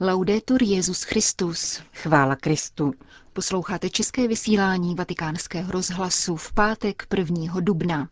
Laudetur Jezus Christus. Chvála Kristu. Posloucháte české vysílání Vatikánského rozhlasu v pátek 1. dubna.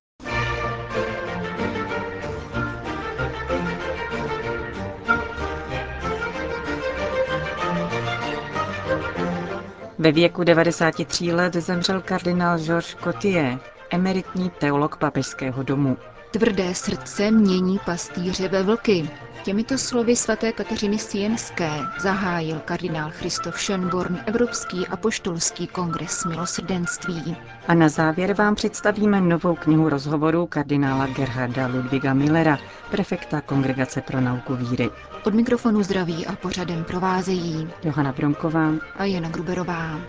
Ve věku 93 let zemřel kardinál Georges Cotier, emeritní teolog papežského domu. Tvrdé srdce mění pastýře ve vlky. Těmito slovy svaté Kateřiny Sienské zahájil kardinál Christoph Schönborn Evropský apoštolský kongres milosrdenství. A na závěr vám představíme novou knihu rozhovoru kardinála Gerharda Ludviga Millera, prefekta Kongregace pro nauku víry. Od mikrofonu zdraví a pořadem provázejí Johana Bronková a Jana Gruberová.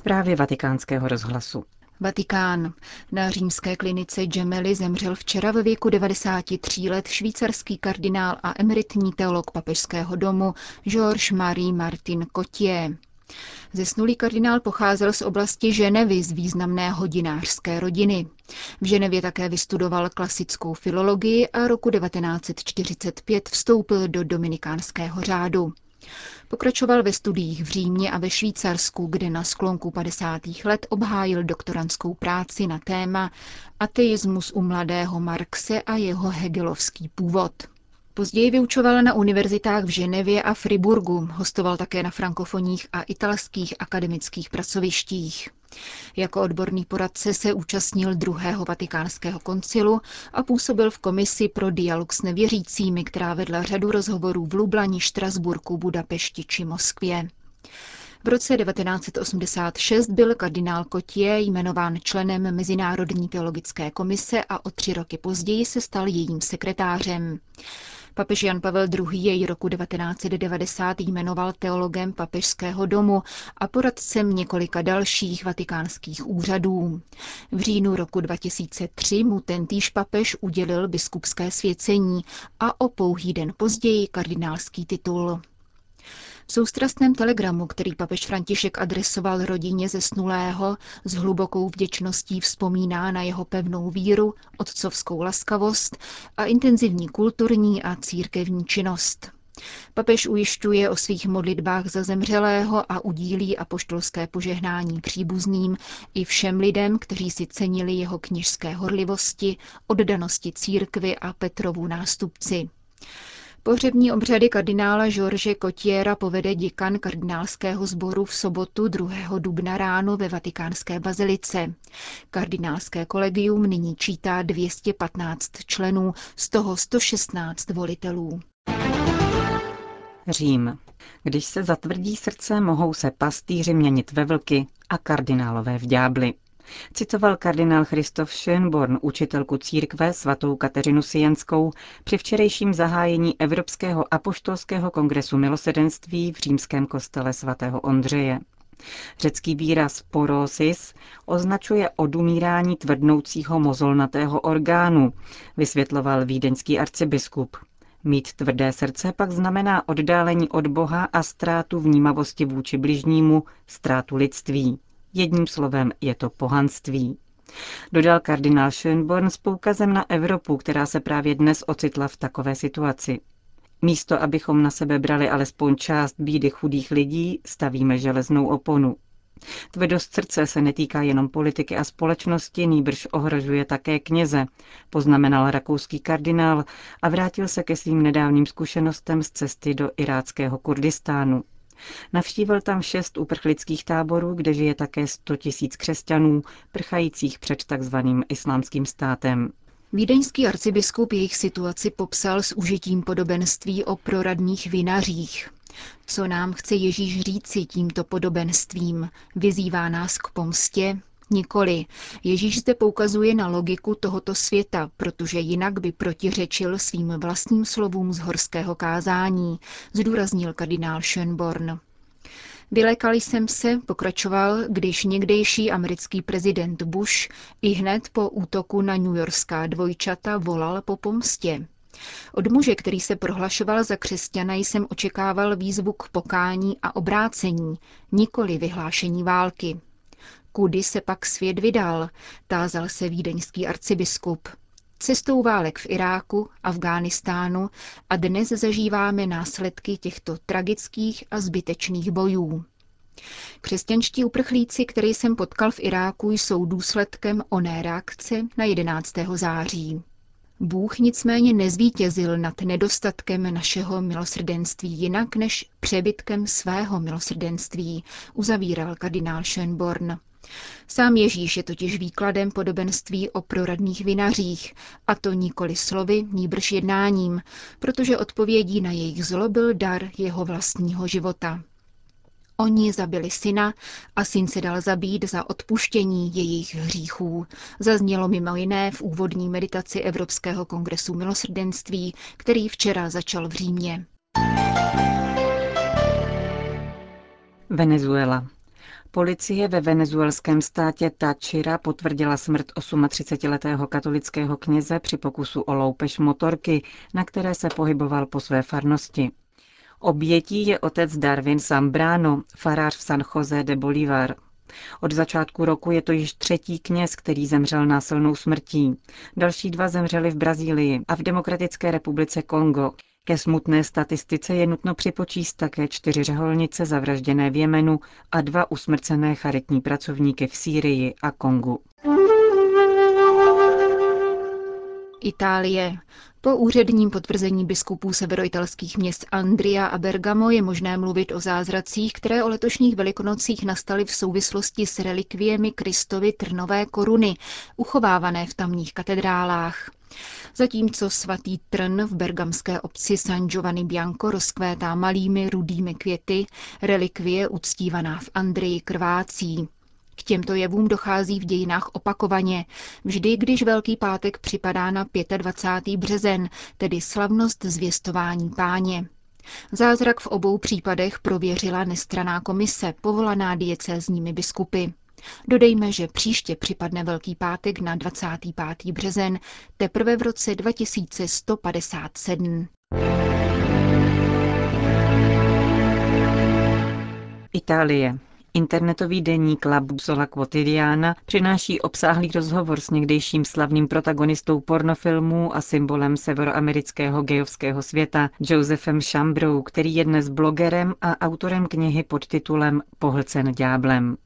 Zprávy vatikánského rozhlasu. Vatikán. Na římské klinice Gemelli zemřel včera ve věku 93 let švýcarský kardinál a emeritní teolog papežského domu Georges Marie Martin Cotier. Zesnulý kardinál pocházel z oblasti Ženevy z významné hodinářské rodiny. V Ženevě také vystudoval klasickou filologii a roku 1945 vstoupil do dominikánského řádu. Pokračoval ve studiích v Římě a ve Švýcarsku, kde na sklonku 50. let obhájil doktorantskou práci na téma Ateismus u mladého Marxe a jeho hegelovský původ. Později vyučoval na univerzitách v Ženevě a Friburgu, hostoval také na frankofonních a italských akademických pracovištích. Jako odborný poradce se účastnil druhého vatikánského koncilu a působil v komisi pro dialog s nevěřícími, která vedla řadu rozhovorů v Lublani, Štrasburku, Budapešti či Moskvě. V roce 1986 byl kardinál Kotě jmenován členem Mezinárodní teologické komise a o tři roky později se stal jejím sekretářem. Papež Jan Pavel II. jej roku 1990 jmenoval teologem papežského domu a poradcem několika dalších vatikánských úřadů. V říjnu roku 2003 mu tentýž papež udělil biskupské svěcení a o pouhý den později kardinálský titul. V soustrastném telegramu, který papež František adresoval rodině zesnulého, s hlubokou vděčností vzpomíná na jeho pevnou víru, otcovskou laskavost a intenzivní kulturní a církevní činnost. Papež ujišťuje o svých modlitbách za zemřelého a udílí apoštolské požehnání příbuzným i všem lidem, kteří si cenili jeho kněžské horlivosti, oddanosti církvy a Petrovu nástupci. Pohřební obřady kardinála George Kotiera povede děkan kardinálského sboru v sobotu 2. dubna ráno ve vatikánské bazilice. Kardinálské kolegium nyní čítá 215 členů, z toho 116 volitelů. Řím. Když se zatvrdí srdce, mohou se pastýři měnit ve vlky a kardinálové v ďábly citoval kardinál Christoph Schönborn, učitelku církve svatou Kateřinu Sienskou, při včerejším zahájení Evropského apoštolského kongresu milosedenství v římském kostele svatého Ondřeje. Řecký výraz porosis označuje odumírání tvrdnoucího mozolnatého orgánu, vysvětloval vídeňský arcibiskup. Mít tvrdé srdce pak znamená oddálení od Boha a ztrátu vnímavosti vůči bližnímu, ztrátu lidství. Jedním slovem je to pohanství. Dodal kardinál Schönborn s poukazem na Evropu, která se právě dnes ocitla v takové situaci. Místo, abychom na sebe brali alespoň část bídy chudých lidí, stavíme železnou oponu. Tvrdost srdce se netýká jenom politiky a společnosti, nýbrž ohrožuje také kněze, poznamenal rakouský kardinál a vrátil se ke svým nedávným zkušenostem z cesty do iráckého Kurdistánu. Navštívil tam šest uprchlických táborů, kde žije také 100 tisíc křesťanů, prchajících před takzvaným islámským státem. Vídeňský arcibiskup jejich situaci popsal s užitím podobenství o proradných vinařích. Co nám chce Ježíš říci tímto podobenstvím? Vyzývá nás k pomstě? Nikoli. Ježíš zde poukazuje na logiku tohoto světa, protože jinak by protiřečil svým vlastním slovům z horského kázání, zdůraznil kardinál Schönborn. Vylekal jsem se, pokračoval, když někdejší americký prezident Bush i hned po útoku na newyorská dvojčata volal po pomstě. Od muže, který se prohlašoval za křesťana, jsem očekával výzvu k pokání a obrácení, nikoli vyhlášení války. Kudy se pak svět vydal, tázal se vídeňský arcibiskup. Cestou válek v Iráku, Afghánistánu a dnes zažíváme následky těchto tragických a zbytečných bojů. Křesťanští uprchlíci, které jsem potkal v Iráku, jsou důsledkem oné reakce na 11. září. Bůh nicméně nezvítězil nad nedostatkem našeho milosrdenství jinak než přebytkem svého milosrdenství, uzavíral kardinál Schönborn. Sám Ježíš je totiž výkladem podobenství o proradných vinařích, a to nikoli slovy, níbrž jednáním, protože odpovědí na jejich zlo byl dar jeho vlastního života. Oni zabili syna a syn se dal zabít za odpuštění jejich hříchů. Zaznělo mimo jiné v úvodní meditaci Evropského kongresu milosrdenství, který včera začal v Římě. Venezuela. Policie ve venezuelském státě Táčira potvrdila smrt 38-letého katolického kněze při pokusu o loupež motorky, na které se pohyboval po své farnosti. Obětí je otec Darwin Zambrano, farář v San José de Bolívar. Od začátku roku je to již třetí kněz, který zemřel násilnou smrtí. Další dva zemřeli v Brazílii a v Demokratické republice Kongo. Ke smutné statistice je nutno připočíst také čtyři řeholnice zavražděné v Jemenu a dva usmrcené charitní pracovníky v Sýrii a Kongu. Itálie. Po úředním potvrzení biskupů severoitalských měst Andria a Bergamo je možné mluvit o zázracích, které o letošních velikonocích nastaly v souvislosti s relikviemi Kristovy trnové koruny, uchovávané v tamních katedrálách. Zatímco svatý trn v bergamské obci San Giovanni Bianco rozkvétá malými rudými květy, relikvie uctívaná v Andrii krvácí. K těmto jevům dochází v dějinách opakovaně, vždy, když Velký pátek připadá na 25. březen, tedy slavnost zvěstování páně. Zázrak v obou případech prověřila nestraná komise, povolaná diecézními biskupy. Dodejme, že příště připadne Velký pátek na 25. březen, teprve v roce 2157. Itálie. Internetový deník La Buzzola Quotidiana přináší obsáhlý rozhovor s někdejším slavným protagonistou pornofilmů a symbolem severoamerického gejovského světa Josephem Chambrou, který je dnes blogerem a autorem knihy pod titulem Pohlcen ďáblem.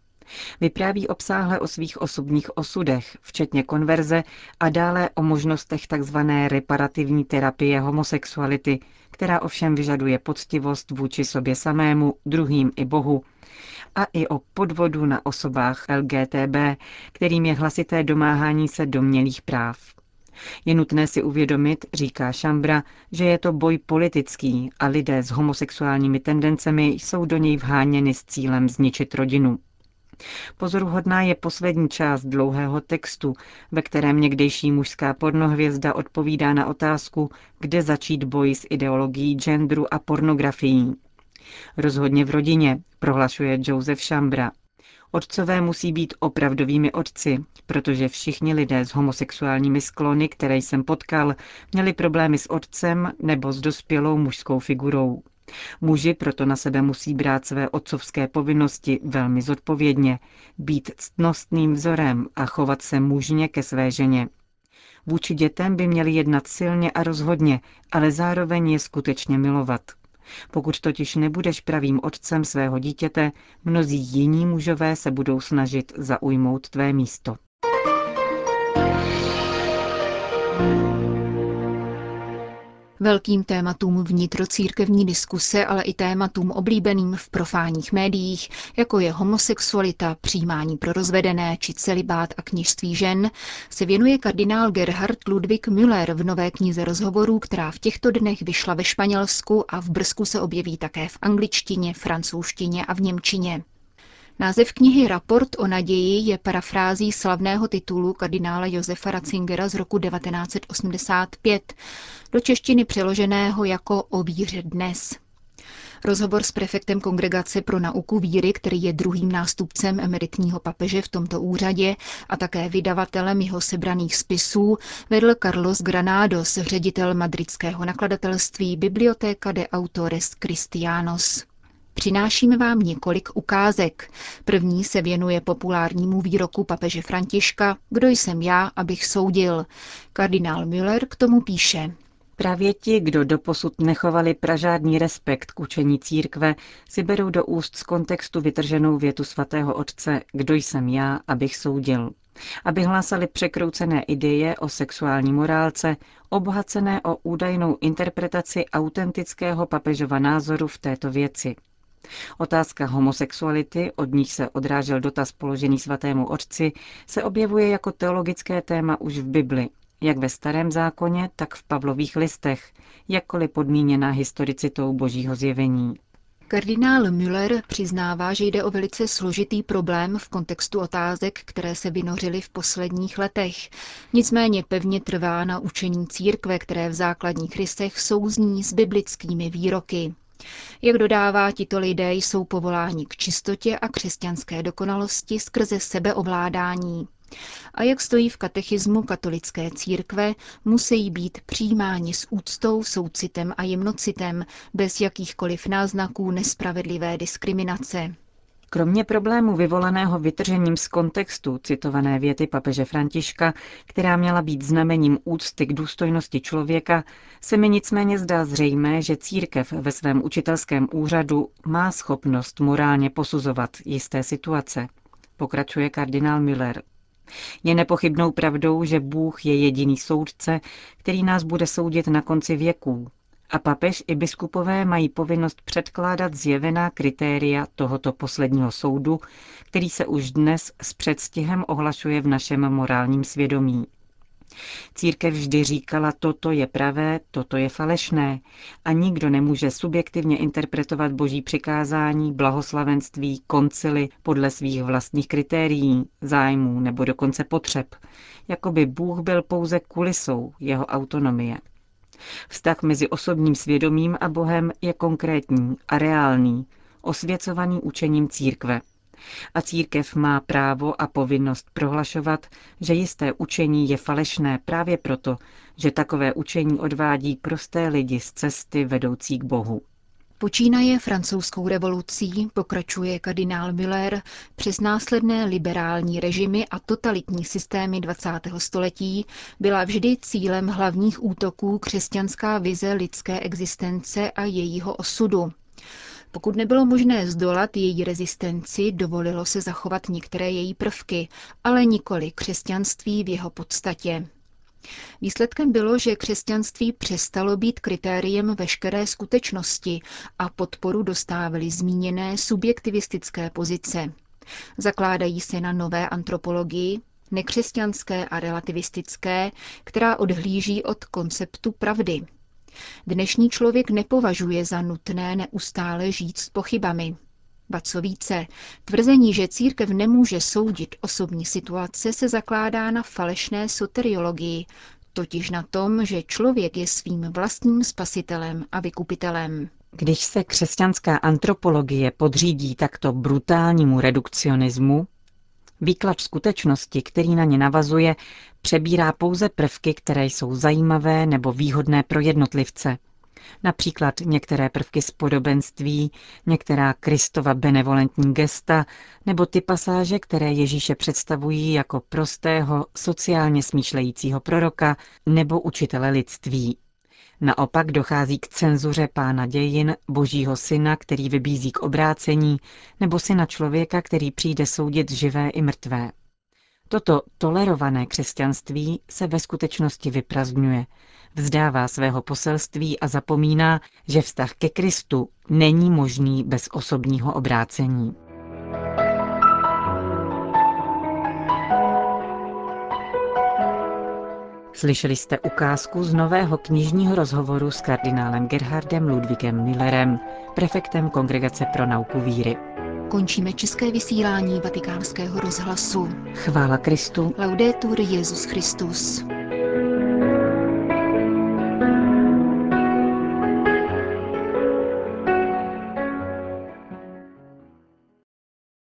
Vypráví obsáhle o svých osobních osudech, včetně konverze a dále o možnostech tzv. reparativní terapie homosexuality, která ovšem vyžaduje poctivost vůči sobě samému, druhým i Bohu, a i o podvodu na osobách LGTB, kterým je hlasité domáhání se domělých práv. Je nutné si uvědomit, říká Šambra, že je to boj politický a lidé s homosexuálními tendencemi jsou do něj vháněni s cílem zničit rodinu. Pozoruhodná je poslední část dlouhého textu, ve kterém někdejší mužská pornohvězda odpovídá na otázku, kde začít boj s ideologií genderu a pornografií. Rozhodně v rodině, prohlašuje Joseph Šambra. Otcové musí být opravdovými otci, protože všichni lidé s homosexuálními sklony, které jsem potkal, měli problémy s otcem nebo s dospělou mužskou figurou. Muži proto na sebe musí brát své otcovské povinnosti velmi zodpovědně, být ctnostným vzorem a chovat se mužně ke své ženě. Vůči dětem by měli jednat silně a rozhodně, ale zároveň je skutečně milovat. Pokud totiž nebudeš pravým otcem svého dítěte, mnozí jiní mužové se budou snažit zaujmout tvé místo. Velkým tématům vnitrocírkevní diskuse, ale i tématům oblíbeným v profánních médiích, jako je homosexualita, přijímání pro rozvedené či celibát a kněžství žen, se věnuje kardinál Gerhard Ludwig Müller v nové knize rozhovorů, která v těchto dnech vyšla ve Španělsku a v Brzku se objeví také v angličtině, francouzštině a v němčině. Název knihy Raport o naději je parafrází slavného titulu kardinála Josefa Ratzingera z roku 1985, do češtiny přeloženého jako O víře dnes. Rozhovor s prefektem Kongregace pro nauku víry, který je druhým nástupcem emeritního papeže v tomto úřadě a také vydavatelem jeho sebraných spisů, vedl Carlos Granados, ředitel madridského nakladatelství Biblioteca de Autores Cristianos. Přinášíme vám několik ukázek. První se věnuje populárnímu výroku papeže Františka Kdo jsem já, abych soudil. Kardinál Müller k tomu píše. Právě ti, kdo doposud nechovali pražádný respekt k učení církve, si berou do úst z kontextu vytrženou větu svatého otce Kdo jsem já, abych soudil aby hlásali překroucené ideje o sexuální morálce, obohacené o údajnou interpretaci autentického papežova názoru v této věci. Otázka homosexuality, od níž se odrážel dotaz položený svatému otci, se objevuje jako teologické téma už v Bibli, jak ve starém zákoně, tak v Pavlových listech, jakkoliv podmíněná historicitou božího zjevení. Kardinál Müller přiznává, že jde o velice složitý problém v kontextu otázek, které se vynořily v posledních letech. Nicméně pevně trvá na učení církve, které v základních rysech souzní s biblickými výroky. Jak dodává, tito lidé jsou povoláni k čistotě a křesťanské dokonalosti skrze sebeovládání. A jak stojí v katechismu katolické církve, musí být přijímáni s úctou, soucitem a jemnocitem, bez jakýchkoliv náznaků nespravedlivé diskriminace. Kromě problému vyvolaného vytržením z kontextu citované věty papeže Františka, která měla být znamením úcty k důstojnosti člověka, se mi nicméně zdá zřejmé, že církev ve svém učitelském úřadu má schopnost morálně posuzovat jisté situace. Pokračuje kardinál Müller. Je nepochybnou pravdou, že Bůh je jediný soudce, který nás bude soudit na konci věků. A papež i biskupové mají povinnost předkládat zjevená kritéria tohoto posledního soudu, který se už dnes s předstihem ohlašuje v našem morálním svědomí. Církev vždy říkala, toto je pravé, toto je falešné a nikdo nemůže subjektivně interpretovat boží přikázání, blahoslavenství, koncily podle svých vlastních kritérií, zájmů nebo dokonce potřeb, jako by Bůh byl pouze kulisou jeho autonomie. Vztah mezi osobním svědomím a Bohem je konkrétní a reálný, osvěcovaný učením církve – a církev má právo a povinnost prohlašovat, že jisté učení je falešné právě proto, že takové učení odvádí prosté lidi z cesty vedoucí k Bohu. Počínaje francouzskou revolucí, pokračuje kardinál Miller, přes následné liberální režimy a totalitní systémy 20. století byla vždy cílem hlavních útoků křesťanská vize lidské existence a jejího osudu. Pokud nebylo možné zdolat její rezistenci, dovolilo se zachovat některé její prvky, ale nikoli křesťanství v jeho podstatě. Výsledkem bylo, že křesťanství přestalo být kritériem veškeré skutečnosti a podporu dostávaly zmíněné subjektivistické pozice. Zakládají se na nové antropologii, nekřesťanské a relativistické, která odhlíží od konceptu pravdy. Dnešní člověk nepovažuje za nutné neustále žít s pochybami. Ba co více, tvrzení, že církev nemůže soudit osobní situace, se zakládá na falešné soteriologii, totiž na tom, že člověk je svým vlastním spasitelem a vykupitelem. Když se křesťanská antropologie podřídí takto brutálnímu redukcionismu, Výklad skutečnosti, který na ně navazuje, přebírá pouze prvky, které jsou zajímavé nebo výhodné pro jednotlivce. Například některé prvky z podobenství, některá Kristova benevolentní gesta nebo ty pasáže, které Ježíše představují jako prostého, sociálně smýšlejícího proroka nebo učitele lidství. Naopak dochází k cenzuře pána dějin, božího syna, který vybízí k obrácení, nebo syna člověka, který přijde soudit živé i mrtvé. Toto tolerované křesťanství se ve skutečnosti vyprazňuje, vzdává svého poselství a zapomíná, že vztah ke Kristu není možný bez osobního obrácení. Slyšeli jste ukázku z nového knižního rozhovoru s kardinálem Gerhardem Ludvíkem Millerem, prefektem Kongregace pro nauku víry. Končíme české vysílání vatikánského rozhlasu. Chvála Kristu. Laudetur Jezus Christus.